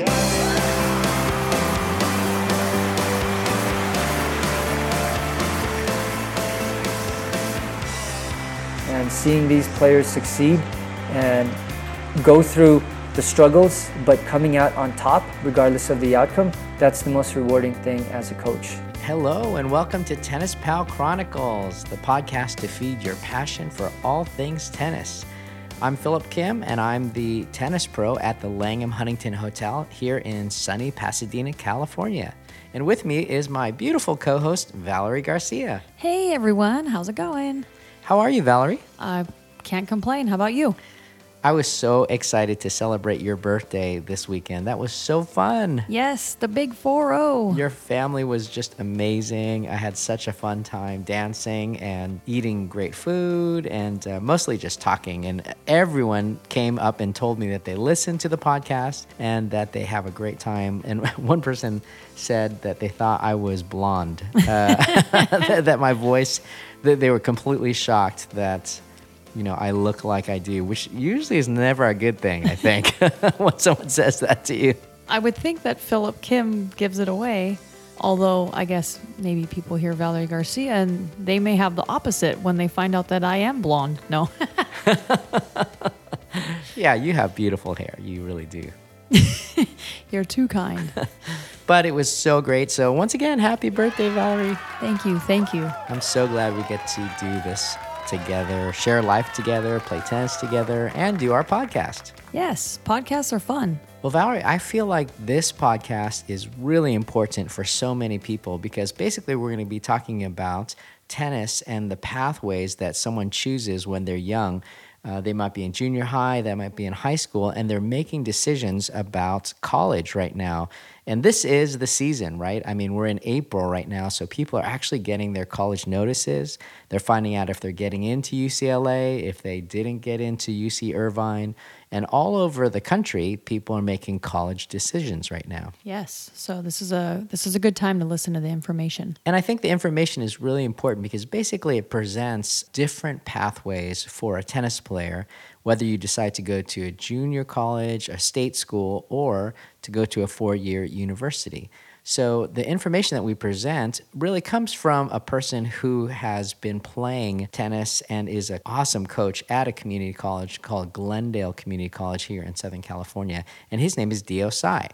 And seeing these players succeed and go through the struggles, but coming out on top, regardless of the outcome, that's the most rewarding thing as a coach. Hello, and welcome to Tennis Pal Chronicles, the podcast to feed your passion for all things tennis. I'm Philip Kim, and I'm the tennis pro at the Langham Huntington Hotel here in sunny Pasadena, California. And with me is my beautiful co host, Valerie Garcia. Hey everyone, how's it going? How are you, Valerie? I can't complain. How about you? I was so excited to celebrate your birthday this weekend. That was so fun. Yes, the big 4 0. Your family was just amazing. I had such a fun time dancing and eating great food and uh, mostly just talking. And everyone came up and told me that they listened to the podcast and that they have a great time. And one person said that they thought I was blonde, uh, that my voice, that they were completely shocked that you know, I look like I do, which usually is never a good thing, I think, when someone says that to you. I would think that Philip Kim gives it away. Although I guess maybe people hear Valerie Garcia and they may have the opposite when they find out that I am blonde. No. yeah, you have beautiful hair. You really do. You're too kind. but it was so great. So, once again, happy birthday, Valerie. Thank you. Thank you. I'm so glad we get to do this together, share life together, play tennis together, and do our podcast. Yes, podcasts are fun. Well, Valerie, I feel like this podcast is really important for so many people because basically we're going to be talking about tennis and the pathways that someone chooses when they're young. Uh, they might be in junior high, they might be in high school, and they're making decisions about college right now. And this is the season, right? I mean, we're in April right now, so people are actually getting their college notices. They're finding out if they're getting into UCLA, if they didn't get into UC Irvine. And all over the country, people are making college decisions right now. Yes. So this is a this is a good time to listen to the information. And I think the information is really important because basically it presents different pathways for a tennis player whether you decide to go to a junior college, a state school, or to go to a four year university. So, the information that we present really comes from a person who has been playing tennis and is an awesome coach at a community college called Glendale Community College here in Southern California. And his name is Dio Tsai.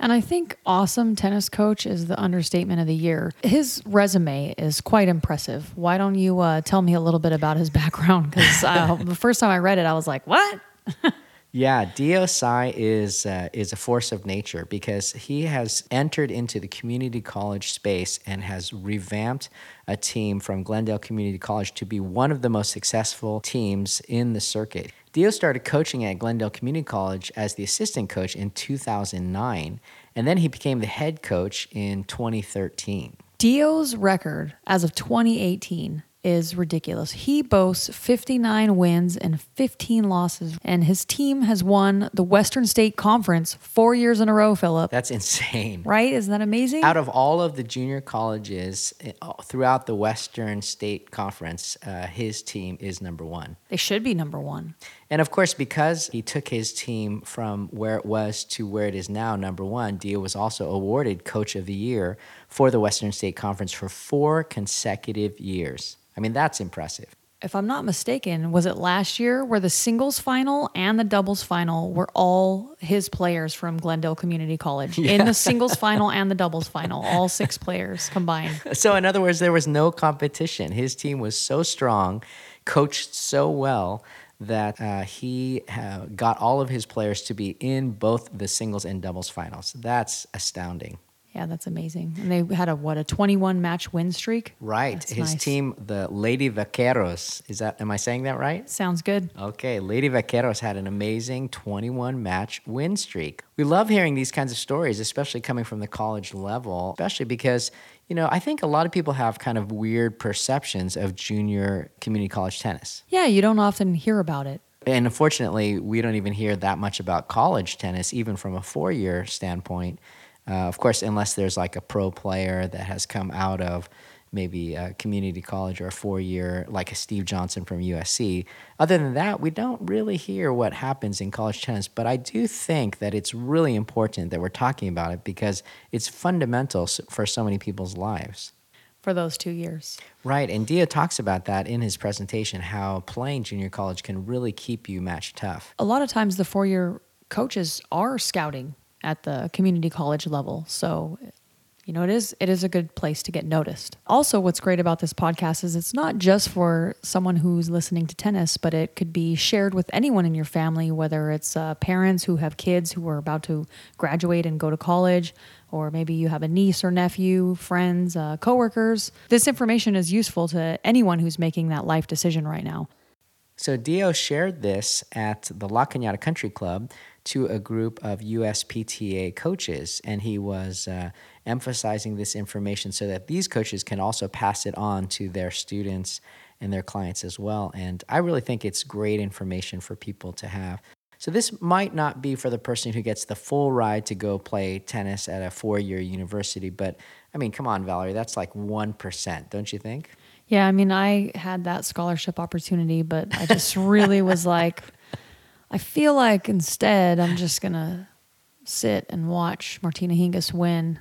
And I think awesome tennis coach is the understatement of the year. His resume is quite impressive. Why don't you uh, tell me a little bit about his background? Because uh, the first time I read it, I was like, what? Yeah, Dio Tsai is uh, is a force of nature because he has entered into the community college space and has revamped a team from Glendale Community College to be one of the most successful teams in the circuit. Dio started coaching at Glendale Community College as the assistant coach in 2009, and then he became the head coach in 2013. Dio's record as of 2018 is ridiculous. He boasts 59 wins and 15 losses, and his team has won the Western State Conference four years in a row, Philip. That's insane. Right? Isn't that amazing? Out of all of the junior colleges eh, throughout the Western State Conference, uh, his team is number one. They should be number one. And of course, because he took his team from where it was to where it is now, number one, Dio was also awarded Coach of the Year for the Western State Conference for four consecutive years. I mean, that's impressive. If I'm not mistaken, was it last year where the singles final and the doubles final were all his players from Glendale Community College yeah. in the singles final and the doubles final, all six players combined. So, in other words, there was no competition. His team was so strong, coached so well that uh, he uh, got all of his players to be in both the singles and doubles finals. That's astounding. Yeah, that's amazing. And they had a what a 21 match win streak. Right. That's His nice. team, the Lady Vaqueros, is that am I saying that right? Sounds good. Okay, Lady Vaqueros had an amazing 21 match win streak. We love hearing these kinds of stories, especially coming from the college level, especially because you know, I think a lot of people have kind of weird perceptions of junior community college tennis. Yeah, you don't often hear about it. And unfortunately, we don't even hear that much about college tennis, even from a four year standpoint. Uh, of course, unless there's like a pro player that has come out of maybe a community college or a four year, like a Steve Johnson from USC. Other than that, we don't really hear what happens in college tennis. But I do think that it's really important that we're talking about it because it's fundamental for so many people's lives. For those two years. Right. And Dio talks about that in his presentation how playing junior college can really keep you match tough. A lot of times, the four year coaches are scouting at the community college level. So you know it is it is a good place to get noticed. Also what's great about this podcast is it's not just for someone who's listening to tennis but it could be shared with anyone in your family whether it's uh, parents who have kids who are about to graduate and go to college or maybe you have a niece or nephew friends uh, coworkers. This information is useful to anyone who's making that life decision right now. So Dio shared this at the La Cañada Country Club to a group of USPTA coaches, and he was uh, emphasizing this information so that these coaches can also pass it on to their students and their clients as well. And I really think it's great information for people to have. So this might not be for the person who gets the full ride to go play tennis at a four-year university, but I mean, come on, Valerie, that's like 1%, don't you think? Yeah, I mean, I had that scholarship opportunity, but I just really was like, I feel like instead I'm just going to sit and watch Martina Hingis win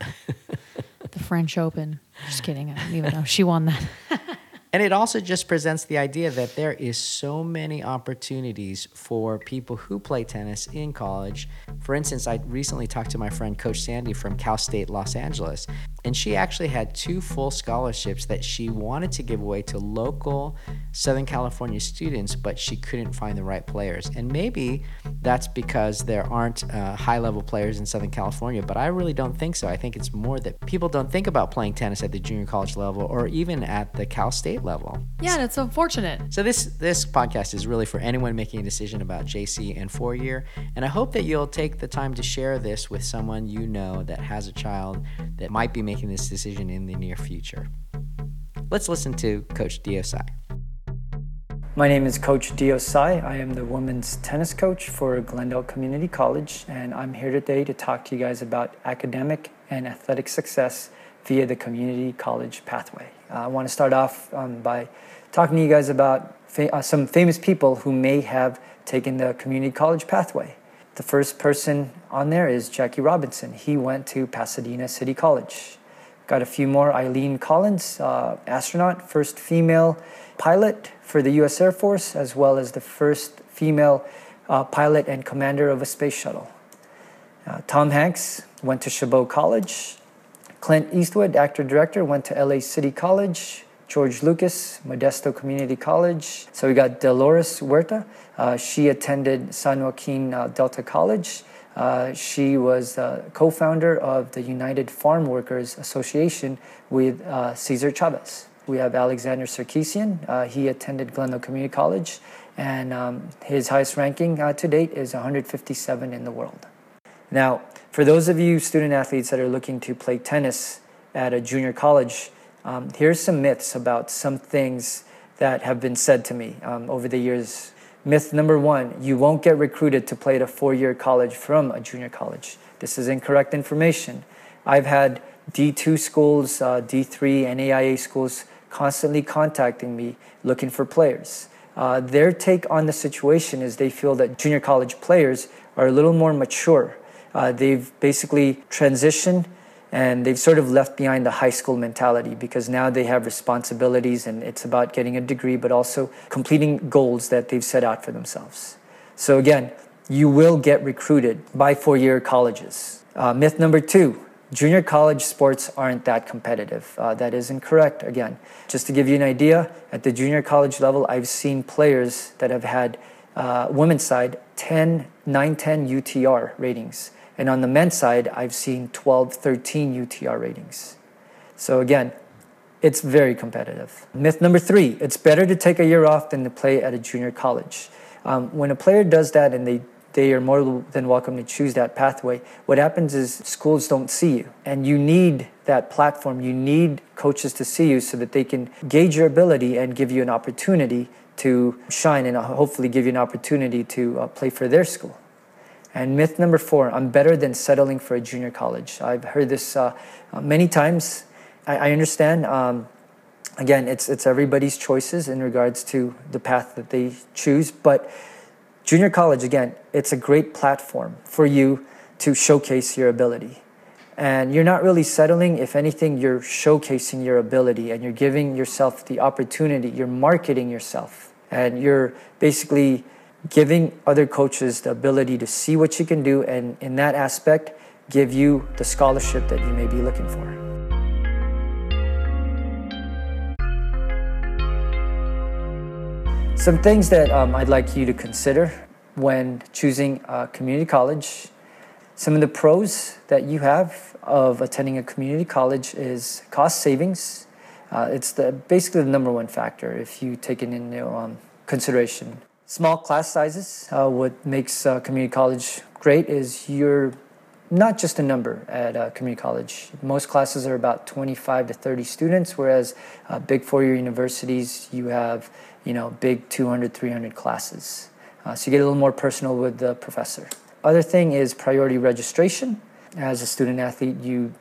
the French Open. Just kidding. I don't even know. She won that. And it also just presents the idea that there is so many opportunities for people who play tennis in college. For instance, I recently talked to my friend Coach Sandy from Cal State Los Angeles, and she actually had two full scholarships that she wanted to give away to local Southern California students, but she couldn't find the right players. And maybe that's because there aren't uh, high level players in Southern California, but I really don't think so. I think it's more that people don't think about playing tennis at the junior college level or even at the Cal State level. Yeah, and it's unfortunate. So this this podcast is really for anyone making a decision about JC and four year, and I hope that you'll take the time to share this with someone you know that has a child that might be making this decision in the near future. Let's listen to Coach Dio Tsai. My name is Coach Dio Tsai. I am the women's tennis coach for Glendale Community College, and I'm here today to talk to you guys about academic and athletic success via the community college pathway. Uh, I want to start off um, by talking to you guys about fa- uh, some famous people who may have taken the community college pathway. The first person on there is Jackie Robinson. He went to Pasadena City College. Got a few more. Eileen Collins, uh, astronaut, first female pilot for the U.S. Air Force, as well as the first female uh, pilot and commander of a space shuttle. Uh, Tom Hanks went to Chabot College. Clint Eastwood, actor director, went to LA City College. George Lucas, Modesto Community College. So we got Dolores Huerta. Uh, she attended San Joaquin uh, Delta College. Uh, she was co founder of the United Farm Workers Association with uh, Cesar Chavez. We have Alexander Sarkissian. Uh, he attended Glendale Community College, and um, his highest ranking uh, to date is 157 in the world. Now, for those of you student athletes that are looking to play tennis at a junior college, um, here's some myths about some things that have been said to me um, over the years. Myth number one you won't get recruited to play at a four year college from a junior college. This is incorrect information. I've had D2 schools, uh, D3, NAIA schools constantly contacting me looking for players. Uh, their take on the situation is they feel that junior college players are a little more mature uh, they've basically transitioned and they've sort of left behind the high school mentality because now they have responsibilities and it's about getting a degree but also completing goals that they've set out for themselves. So, again, you will get recruited by four year colleges. Uh, myth number two junior college sports aren't that competitive. Uh, that is incorrect, again. Just to give you an idea, at the junior college level, I've seen players that have had uh, women's side 10, 9, 10 UTR ratings. And on the men's side, I've seen 12, 13 UTR ratings. So again, it's very competitive. Myth number three it's better to take a year off than to play at a junior college. Um, when a player does that and they, they are more than welcome to choose that pathway, what happens is schools don't see you. And you need that platform. You need coaches to see you so that they can gauge your ability and give you an opportunity to shine and hopefully give you an opportunity to uh, play for their school. And myth number four, I'm better than settling for a junior college. I've heard this uh, uh, many times. I, I understand um, again, it's it's everybody's choices in regards to the path that they choose. But junior college, again, it's a great platform for you to showcase your ability. And you're not really settling. If anything, you're showcasing your ability and you're giving yourself the opportunity. You're marketing yourself. And you're basically giving other coaches the ability to see what you can do. And in that aspect, give you the scholarship that you may be looking for. Some things that um, I'd like you to consider when choosing a community college. Some of the pros that you have of attending a community college is cost savings. Uh, it's the, basically the number one factor if you take it into um, consideration. Small class sizes. Uh, what makes uh, community college great is you're not just a number at uh, community college. Most classes are about 25 to 30 students, whereas uh, big four-year universities, you have you know big 200, 300 classes. Uh, so you get a little more personal with the professor. Other thing is priority registration. As a student athlete, you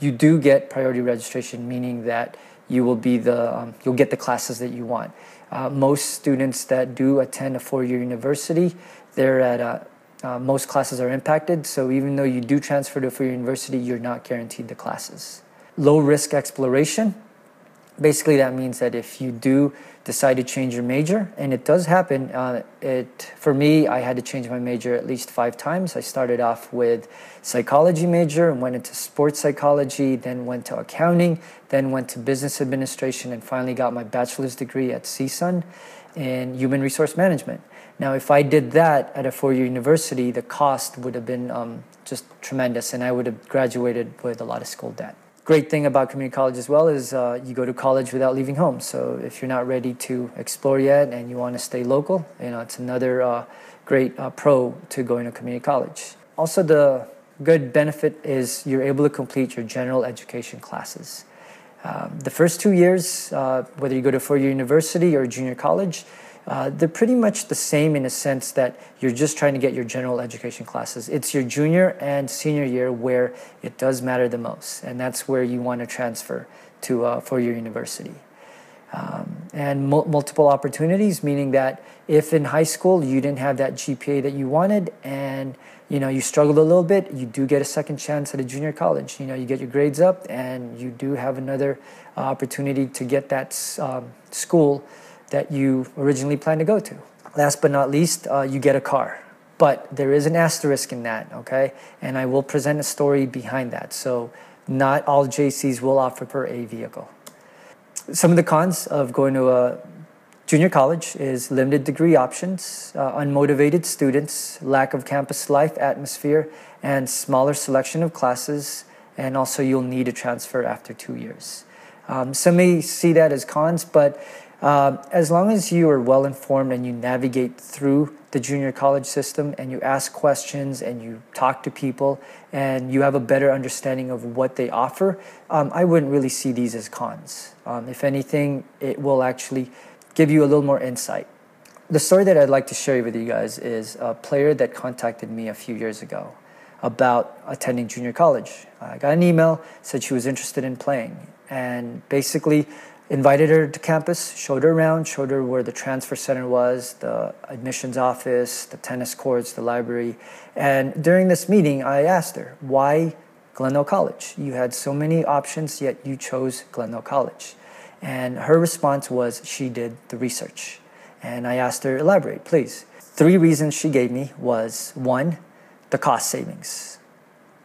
you do get priority registration, meaning that you will be the um, you'll get the classes that you want. Uh, most students that do attend a four-year university, they're at a uh, most classes are impacted, so even though you do transfer to a four-year university, you're not guaranteed the classes. Low risk exploration. Basically, that means that if you do decide to change your major, and it does happen, uh, it for me, I had to change my major at least five times. I started off with psychology major and went into sports psychology, then went to accounting, then went to business administration, and finally got my bachelor's degree at CSUN in human resource management. Now, if I did that at a four year university, the cost would have been um, just tremendous, and I would have graduated with a lot of school debt. Great thing about community college as well is uh, you go to college without leaving home. So if you're not ready to explore yet and you want to stay local, you know it's another uh, great uh, pro to going to community college. Also, the good benefit is you're able to complete your general education classes. Um, the first two years, uh, whether you go to four-year university or junior college, uh, they're pretty much the same in a sense that you're just trying to get your general education classes. It's your junior and senior year where it does matter the most, and that's where you want to transfer to uh, for your university. Um, and mul- multiple opportunities, meaning that if in high school you didn't have that GPA that you wanted, and you know you struggled a little bit, you do get a second chance at a junior college. You know you get your grades up, and you do have another uh, opportunity to get that um, school that you originally planned to go to. Last but not least, uh, you get a car. But there is an asterisk in that, okay? And I will present a story behind that. So, not all JCs will offer per a vehicle. Some of the cons of going to a junior college is limited degree options, uh, unmotivated students, lack of campus life atmosphere, and smaller selection of classes. And also, you'll need a transfer after two years. Um, some may see that as cons, but uh, as long as you are well informed and you navigate through the junior college system and you ask questions and you talk to people and you have a better understanding of what they offer, um, I wouldn't really see these as cons. Um, if anything, it will actually give you a little more insight. The story that I'd like to share with you guys is a player that contacted me a few years ago about attending junior college. I got an email, said she was interested in playing. And basically, invited her to campus, showed her around, showed her where the transfer center was, the admissions office, the tennis courts, the library. And during this meeting, I asked her, why Glendale College? You had so many options, yet you chose Glendale College. And her response was she did the research. And I asked her, elaborate, please. Three reasons she gave me was one, the cost savings.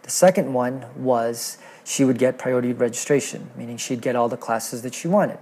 The second one was she would get priority registration, meaning she'd get all the classes that she wanted.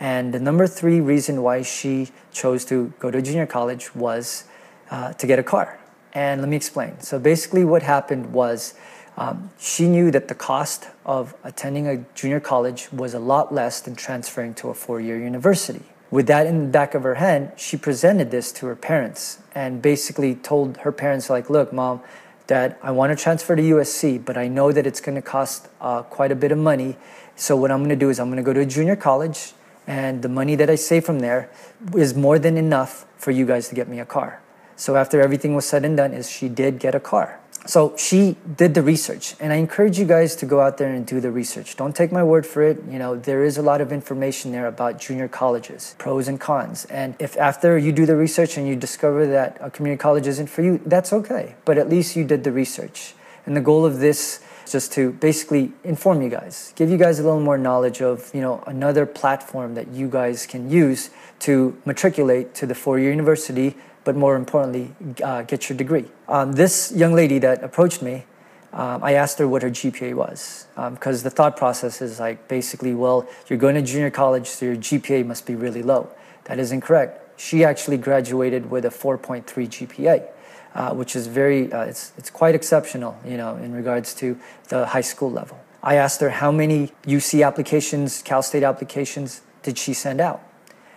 And the number three reason why she chose to go to junior college was uh, to get a car. And let me explain. So basically, what happened was um, she knew that the cost of attending a junior college was a lot less than transferring to a four year university. With that in the back of her head, she presented this to her parents and basically told her parents, like, look, mom, that I want to transfer to USC, but I know that it's going to cost uh, quite a bit of money. So what I'm going to do is I'm going to go to a junior college, and the money that I save from there is more than enough for you guys to get me a car. So after everything was said and done, is she did get a car. So she did the research, and I encourage you guys to go out there and do the research. Don't take my word for it. You know, there is a lot of information there about junior colleges, pros and cons. And if after you do the research and you discover that a community college isn't for you, that's okay. But at least you did the research. And the goal of this is just to basically inform you guys, give you guys a little more knowledge of, you know, another platform that you guys can use to matriculate to the four-year university but more importantly, uh, get your degree. Um, this young lady that approached me, um, I asked her what her GPA was because um, the thought process is like basically, well, you're going to junior college, so your GPA must be really low. That is incorrect. She actually graduated with a 4.3 GPA. Uh, which is very, uh, it's, it's quite exceptional, you know, in regards to the high school level. I asked her how many UC applications, Cal State applications did she send out?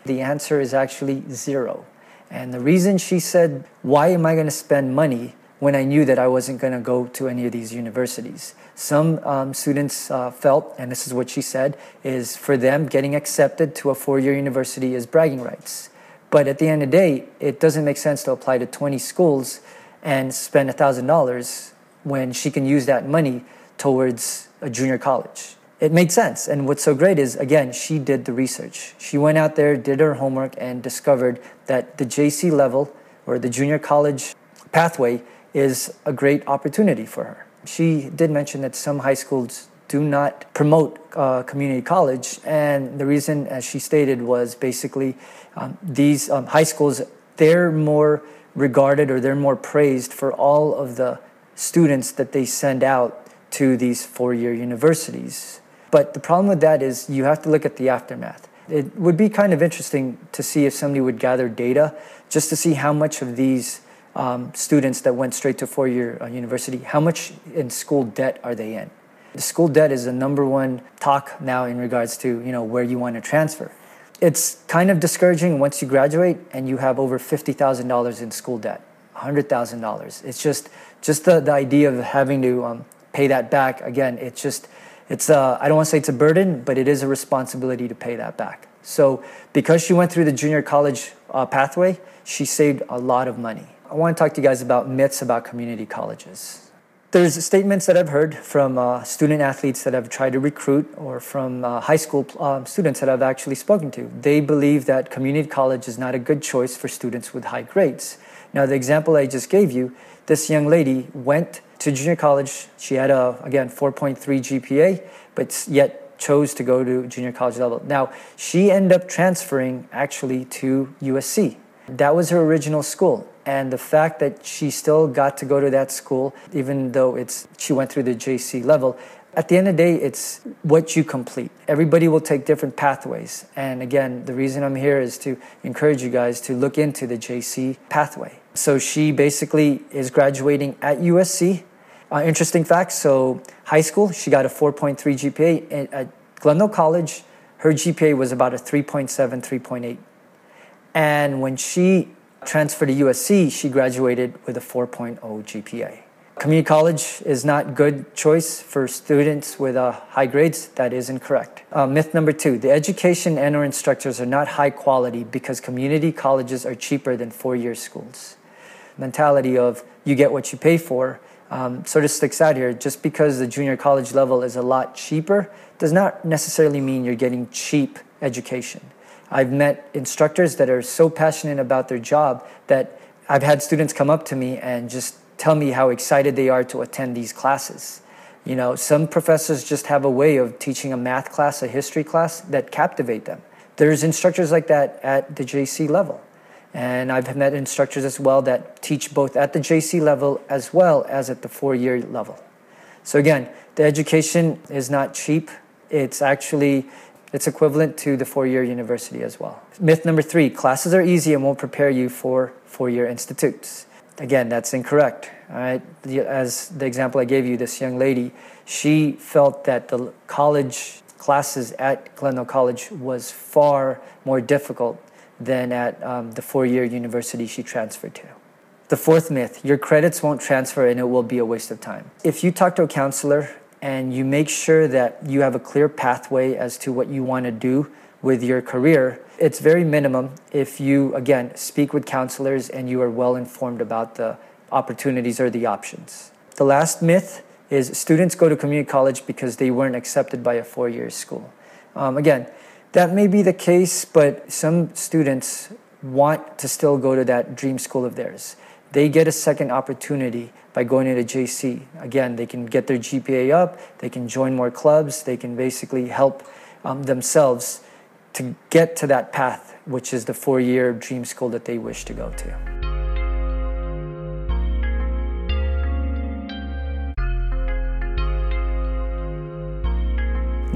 The answer is actually zero. And the reason she said, Why am I going to spend money when I knew that I wasn't going to go to any of these universities? Some um, students uh, felt, and this is what she said, is for them getting accepted to a four year university is bragging rights. But at the end of the day, it doesn't make sense to apply to 20 schools and spend $1,000 when she can use that money towards a junior college it made sense. And what's so great is, again, she did the research. She went out there, did her homework, and discovered that the JC level or the junior college pathway is a great opportunity for her. She did mention that some high schools do not promote uh, community college, and the reason, as she stated, was basically um, these um, high schools, they're more regarded or they're more praised for all of the students that they send out to these four year universities. But the problem with that is you have to look at the aftermath. It would be kind of interesting to see if somebody would gather data just to see how much of these um, students that went straight to four-year uh, university, how much in school debt are they in? The school debt is the number one talk now in regards to you know where you want to transfer. It's kind of discouraging once you graduate and you have over fifty thousand dollars in school debt, hundred thousand dollars. It's just just the, the idea of having to um, pay that back again. It's just it's a, I don't want to say it's a burden, but it is a responsibility to pay that back. So because she went through the junior college uh, pathway, she saved a lot of money. I want to talk to you guys about myths about community colleges. There's statements that I've heard from uh, student athletes that I've tried to recruit or from uh, high school um, students that I've actually spoken to. They believe that community college is not a good choice for students with high grades. Now, the example I just gave you, this young lady went to junior college. She had a again 4.3 GPA, but yet chose to go to junior college level. Now she ended up transferring actually to USC. That was her original school, and the fact that she still got to go to that school, even though it's she went through the JC level, at the end of the day, it's what you complete. Everybody will take different pathways. And again, the reason I'm here is to encourage you guys to look into the JC pathway. So she basically is graduating at USC. Uh, interesting fact so, high school, she got a 4.3 GPA. At Glendale College, her GPA was about a 3.7, 3.8. And when she transferred to USC, she graduated with a 4.0 GPA. Community college is not good choice for students with uh, high grades. That is incorrect. Uh, myth number two: the education and/or instructors are not high quality because community colleges are cheaper than four-year schools. Mentality of you get what you pay for um, sort of sticks out here. Just because the junior college level is a lot cheaper does not necessarily mean you're getting cheap education. I've met instructors that are so passionate about their job that I've had students come up to me and just tell me how excited they are to attend these classes. You know, some professors just have a way of teaching a math class, a history class that captivate them. There's instructors like that at the JC level. And I've met instructors as well that teach both at the JC level as well as at the four year level. So again, the education is not cheap. It's actually it's equivalent to the four-year university as well. Myth number three, classes are easy and won't prepare you for four-year institutes. Again, that's incorrect. All right, as the example I gave you, this young lady, she felt that the college classes at Glendale College was far more difficult than at um, the four-year university she transferred to. The fourth myth, your credits won't transfer and it will be a waste of time. If you talk to a counselor and you make sure that you have a clear pathway as to what you want to do with your career, it's very minimum if you, again, speak with counselors and you are well informed about the opportunities or the options. the last myth is students go to community college because they weren't accepted by a four year school. Um, again, that may be the case, but some students want to still go to that dream school of theirs. They get a second opportunity by going into JC. Again, they can get their GPA up, they can join more clubs, they can basically help um, themselves to get to that path, which is the four year dream school that they wish to go to.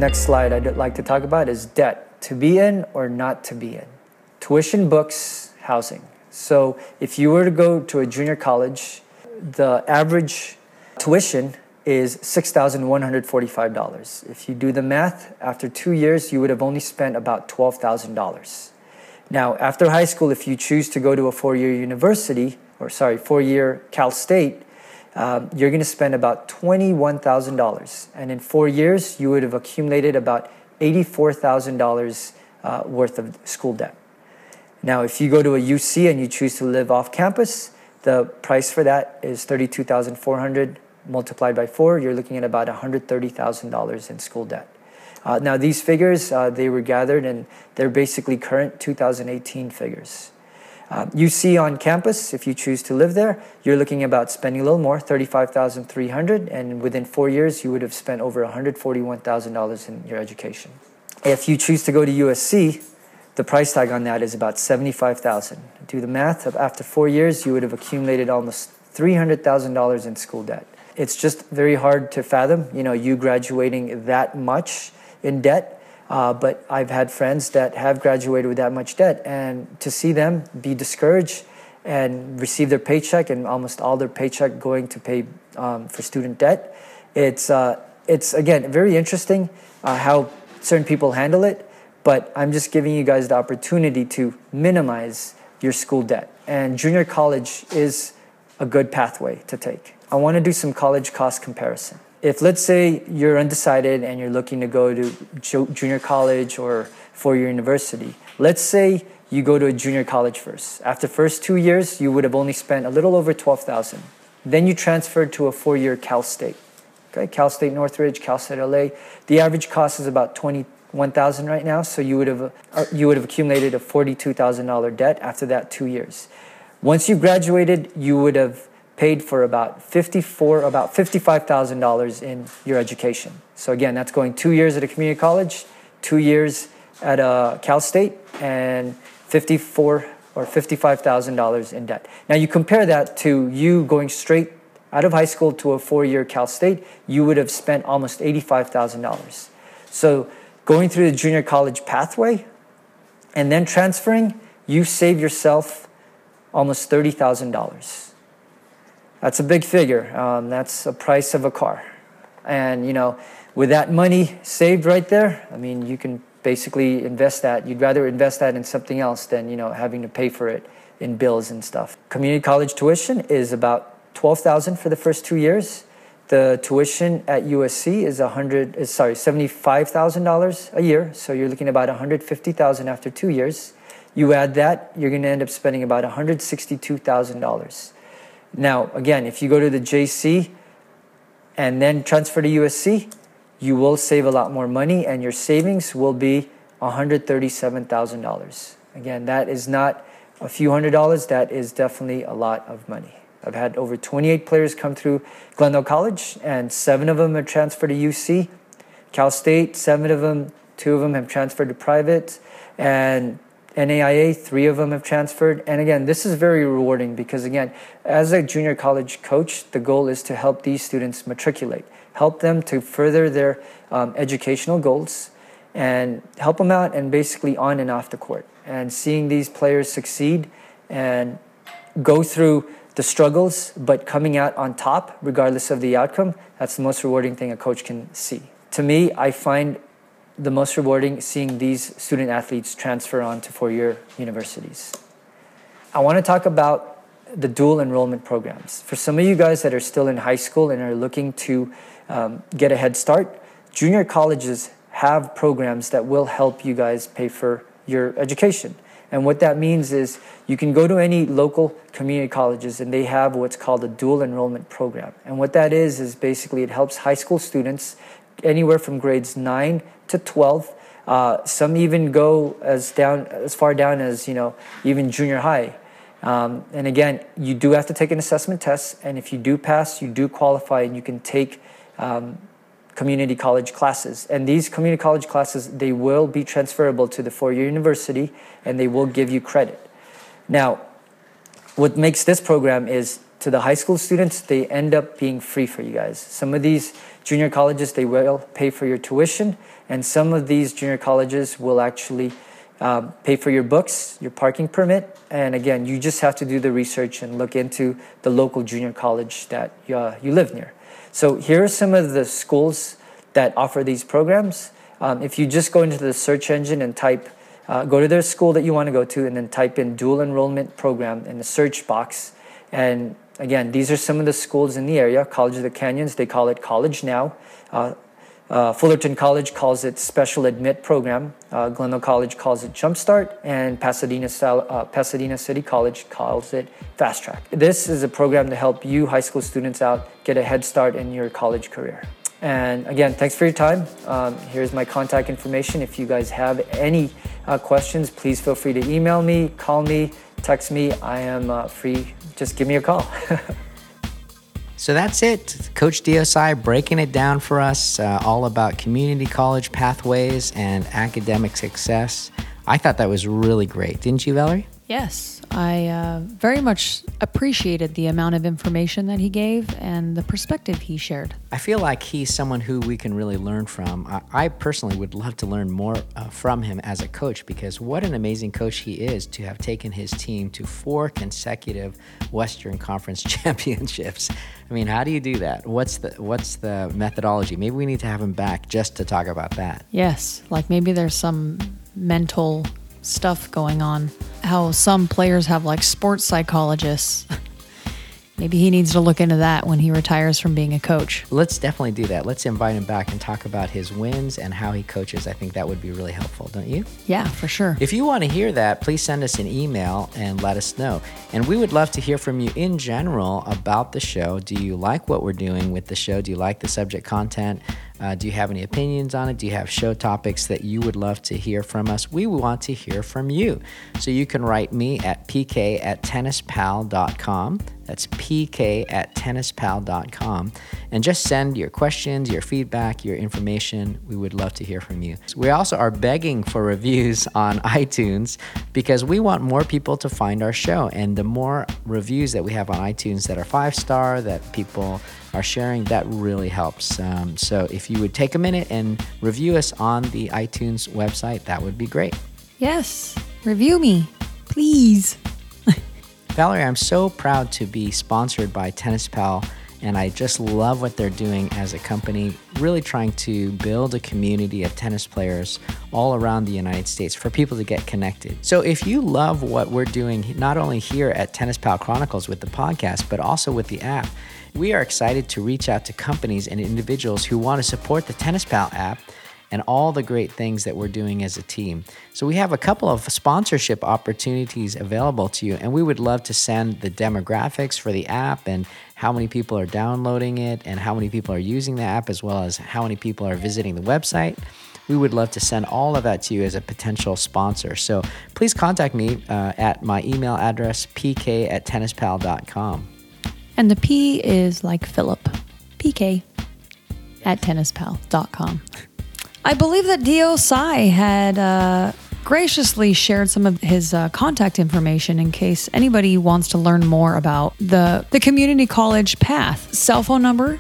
Next slide I'd like to talk about is debt to be in or not to be in. Tuition, books, housing. So if you were to go to a junior college, the average tuition is $6,145. If you do the math, after two years, you would have only spent about $12,000. Now, after high school, if you choose to go to a four year university, or sorry, four year Cal State, um, you're going to spend about $21,000. And in four years, you would have accumulated about $84,000 uh, worth of school debt. Now, if you go to a UC and you choose to live off campus, the price for that is 32400 multiplied by four. You're looking at about $130,000 in school debt. Uh, now, these figures, uh, they were gathered and they're basically current 2018 figures. Uh, you see on campus, if you choose to live there, you're looking about spending a little more, 35300 and within four years, you would have spent over $141,000 in your education. If you choose to go to USC, the price tag on that is about 75000 Do the math, of after four years, you would have accumulated almost $300,000 in school debt. It's just very hard to fathom, you know, you graduating that much in debt uh, but I've had friends that have graduated with that much debt, and to see them be discouraged and receive their paycheck and almost all their paycheck going to pay um, for student debt, it's uh, it's again very interesting uh, how certain people handle it. But I'm just giving you guys the opportunity to minimize your school debt, and junior college is a good pathway to take. I want to do some college cost comparison if let's say you're undecided and you're looking to go to junior college or four-year university, let's say you go to a junior college first. After first two years, you would have only spent a little over 12,000. Then you transferred to a four-year Cal State. Okay, Cal State Northridge, Cal State LA. The average cost is about 21,000 right now, so you would have uh, you would have accumulated a $42,000 debt after that 2 years. Once you graduated, you would have paid for about 54 about $55,000 in your education. So again, that's going 2 years at a community college, 2 years at a Cal State and 54 or $55,000 in debt. Now you compare that to you going straight out of high school to a 4-year Cal State, you would have spent almost $85,000. So going through the junior college pathway and then transferring, you save yourself almost $30,000. That's a big figure. Um, that's a price of a car. And, you know, with that money saved right there, I mean, you can basically invest that. You'd rather invest that in something else than, you know, having to pay for it in bills and stuff. Community college tuition is about 12000 for the first two years. The tuition at USC is 100 is sorry, $75,000 a year, so you're looking at about 150,000 after 2 years. You add that, you're going to end up spending about $162,000. Now, again, if you go to the JC and then transfer to USC, you will save a lot more money and your savings will be $137,000. Again, that is not a few hundred dollars, that is definitely a lot of money. I've had over 28 players come through Glendale College, and seven of them have transferred to UC. Cal State, seven of them, two of them have transferred to private, and NAIA, three of them have transferred. And again, this is very rewarding because, again, as a junior college coach, the goal is to help these students matriculate, help them to further their um, educational goals, and help them out and basically on and off the court. And seeing these players succeed and go through the struggles, but coming out on top, regardless of the outcome, that's the most rewarding thing a coach can see. To me, I find the most rewarding seeing these student athletes transfer on to four-year universities. I want to talk about the dual enrollment programs. For some of you guys that are still in high school and are looking to um, get a head start, junior colleges have programs that will help you guys pay for your education. And what that means is you can go to any local community colleges and they have what's called a dual enrollment program. And what that is, is basically it helps high school students anywhere from grades 9 to 12th. Uh, some even go as down as far down as you know even junior high. Um, and again, you do have to take an assessment test, and if you do pass, you do qualify, and you can take um, community college classes. And these community college classes, they will be transferable to the four-year university, and they will give you credit. Now, what makes this program is to the high school students, they end up being free for you guys. Some of these junior colleges, they will pay for your tuition, and some of these junior colleges will actually uh, pay for your books, your parking permit, and again, you just have to do the research and look into the local junior college that uh, you live near. So here are some of the schools that offer these programs. Um, if you just go into the search engine and type, uh, go to their school that you want to go to, and then type in dual enrollment program in the search box, and again, these are some of the schools in the area. College of the Canyons, they call it College Now. Uh, Fullerton College calls it Special Admit Program. Uh, Glendale College calls it Jumpstart, and Pasadena, uh, Pasadena City College calls it Fast Track. This is a program to help you high school students out get a head start in your college career. And again, thanks for your time. Um, here's my contact information. If you guys have any uh, questions, please feel free to email me, call me, text me. I am uh, free. Just give me a call. So that's it. Coach Diosai breaking it down for us, uh, all about community college pathways and academic success. I thought that was really great. Didn't you, Valerie? Yes, I uh, very much appreciated the amount of information that he gave and the perspective he shared. I feel like he's someone who we can really learn from. I, I personally would love to learn more uh, from him as a coach because what an amazing coach he is to have taken his team to four consecutive Western Conference championships. I mean, how do you do that? What's the what's the methodology? Maybe we need to have him back just to talk about that. Yes, like maybe there's some mental stuff going on. How some players have like sports psychologists. Maybe he needs to look into that when he retires from being a coach. Let's definitely do that. Let's invite him back and talk about his wins and how he coaches. I think that would be really helpful, don't you? Yeah, for sure. If you want to hear that, please send us an email and let us know. And we would love to hear from you in general about the show. Do you like what we're doing with the show? Do you like the subject content? Uh, do you have any opinions on it? Do you have show topics that you would love to hear from us? We want to hear from you. So you can write me at pk at tennispal.com. That's pk at tennispal.com. And just send your questions, your feedback, your information. We would love to hear from you. We also are begging for reviews on iTunes because we want more people to find our show. And the more reviews that we have on iTunes that are five star, that people are sharing, that really helps. Um, so if you would take a minute and review us on the iTunes website, that would be great. Yes, review me, please. Valerie, I'm so proud to be sponsored by Tennis Pal, and I just love what they're doing as a company, really trying to build a community of tennis players all around the United States for people to get connected. So if you love what we're doing, not only here at Tennis Pal Chronicles with the podcast, but also with the app, we are excited to reach out to companies and individuals who want to support the Tennis Pal app and all the great things that we're doing as a team. So, we have a couple of sponsorship opportunities available to you, and we would love to send the demographics for the app and how many people are downloading it and how many people are using the app, as well as how many people are visiting the website. We would love to send all of that to you as a potential sponsor. So, please contact me uh, at my email address, pk at tennispal.com. And the P is like Philip. PK at tennispal.com. I believe that Dio Sai had uh, graciously shared some of his uh, contact information in case anybody wants to learn more about the, the community college path. Cell phone number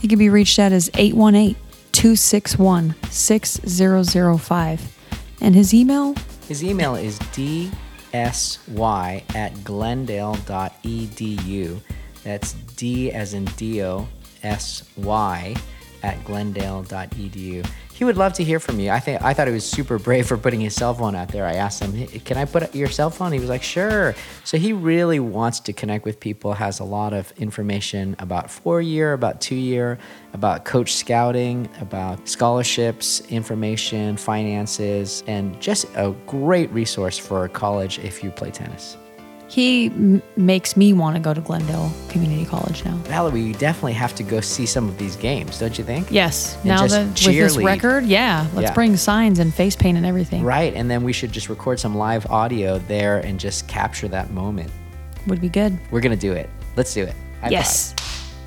he can be reached at is 818 261 6005. And his email? His email is dsy at glendale.edu. That's D as in Dio, S Y at glendale.edu. He would love to hear from you. I think I thought he was super brave for putting his cell phone out there. I asked him, hey, "Can I put your cell phone?" He was like, "Sure." So he really wants to connect with people. Has a lot of information about four year, about two year, about coach scouting, about scholarships, information, finances, and just a great resource for college if you play tennis. He m- makes me want to go to Glendale Community College now. Valerie, we definitely have to go see some of these games, don't you think? Yes. And now that with this record, yeah, let's Yeah. bring signs and face paint and everything. Right, and then we should just record some live audio there and just capture that moment. Would be good. We're gonna do it. Let's do it. High yes.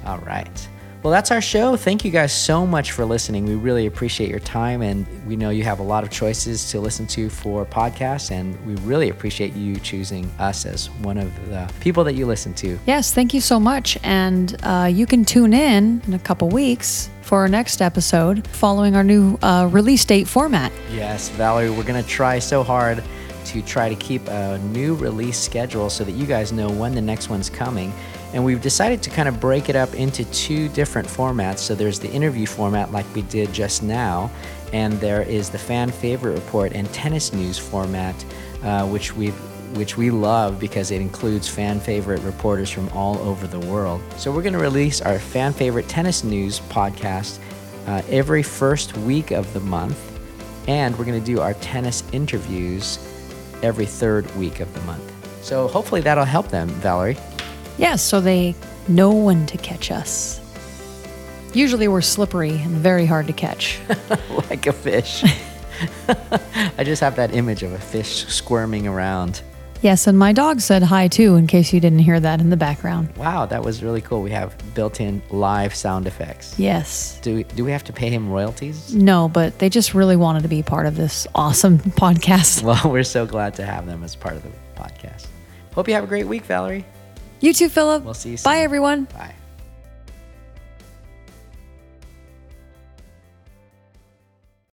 five. All right. Well, that's our show. Thank you guys so much for listening. We really appreciate your time, and we know you have a lot of choices to listen to for podcasts, and we really appreciate you choosing us as one of the people that you listen to. Yes, thank you so much. And uh, you can tune in in a couple weeks for our next episode following our new uh, release date format. Yes, Valerie, we're going to try so hard to try to keep a new release schedule so that you guys know when the next one's coming. And we've decided to kind of break it up into two different formats. So there's the interview format, like we did just now, and there is the fan favorite report and tennis news format, uh, which we've which we love because it includes fan favorite reporters from all over the world. So we're going to release our fan favorite tennis news podcast uh, every first week of the month, and we're going to do our tennis interviews every third week of the month. So hopefully that'll help them, Valerie. Yes, so they know when to catch us. Usually we're slippery and very hard to catch. like a fish. I just have that image of a fish squirming around. yes, and my dog said hi too, in case you didn't hear that in the background. Wow, that was really cool. We have built-in live sound effects. Yes. Do do we have to pay him royalties? No, but they just really wanted to be part of this awesome podcast. Well, we're so glad to have them as part of the podcast. Hope you have a great week, Valerie. You too, Philip. We'll see you soon. Bye, everyone. Bye.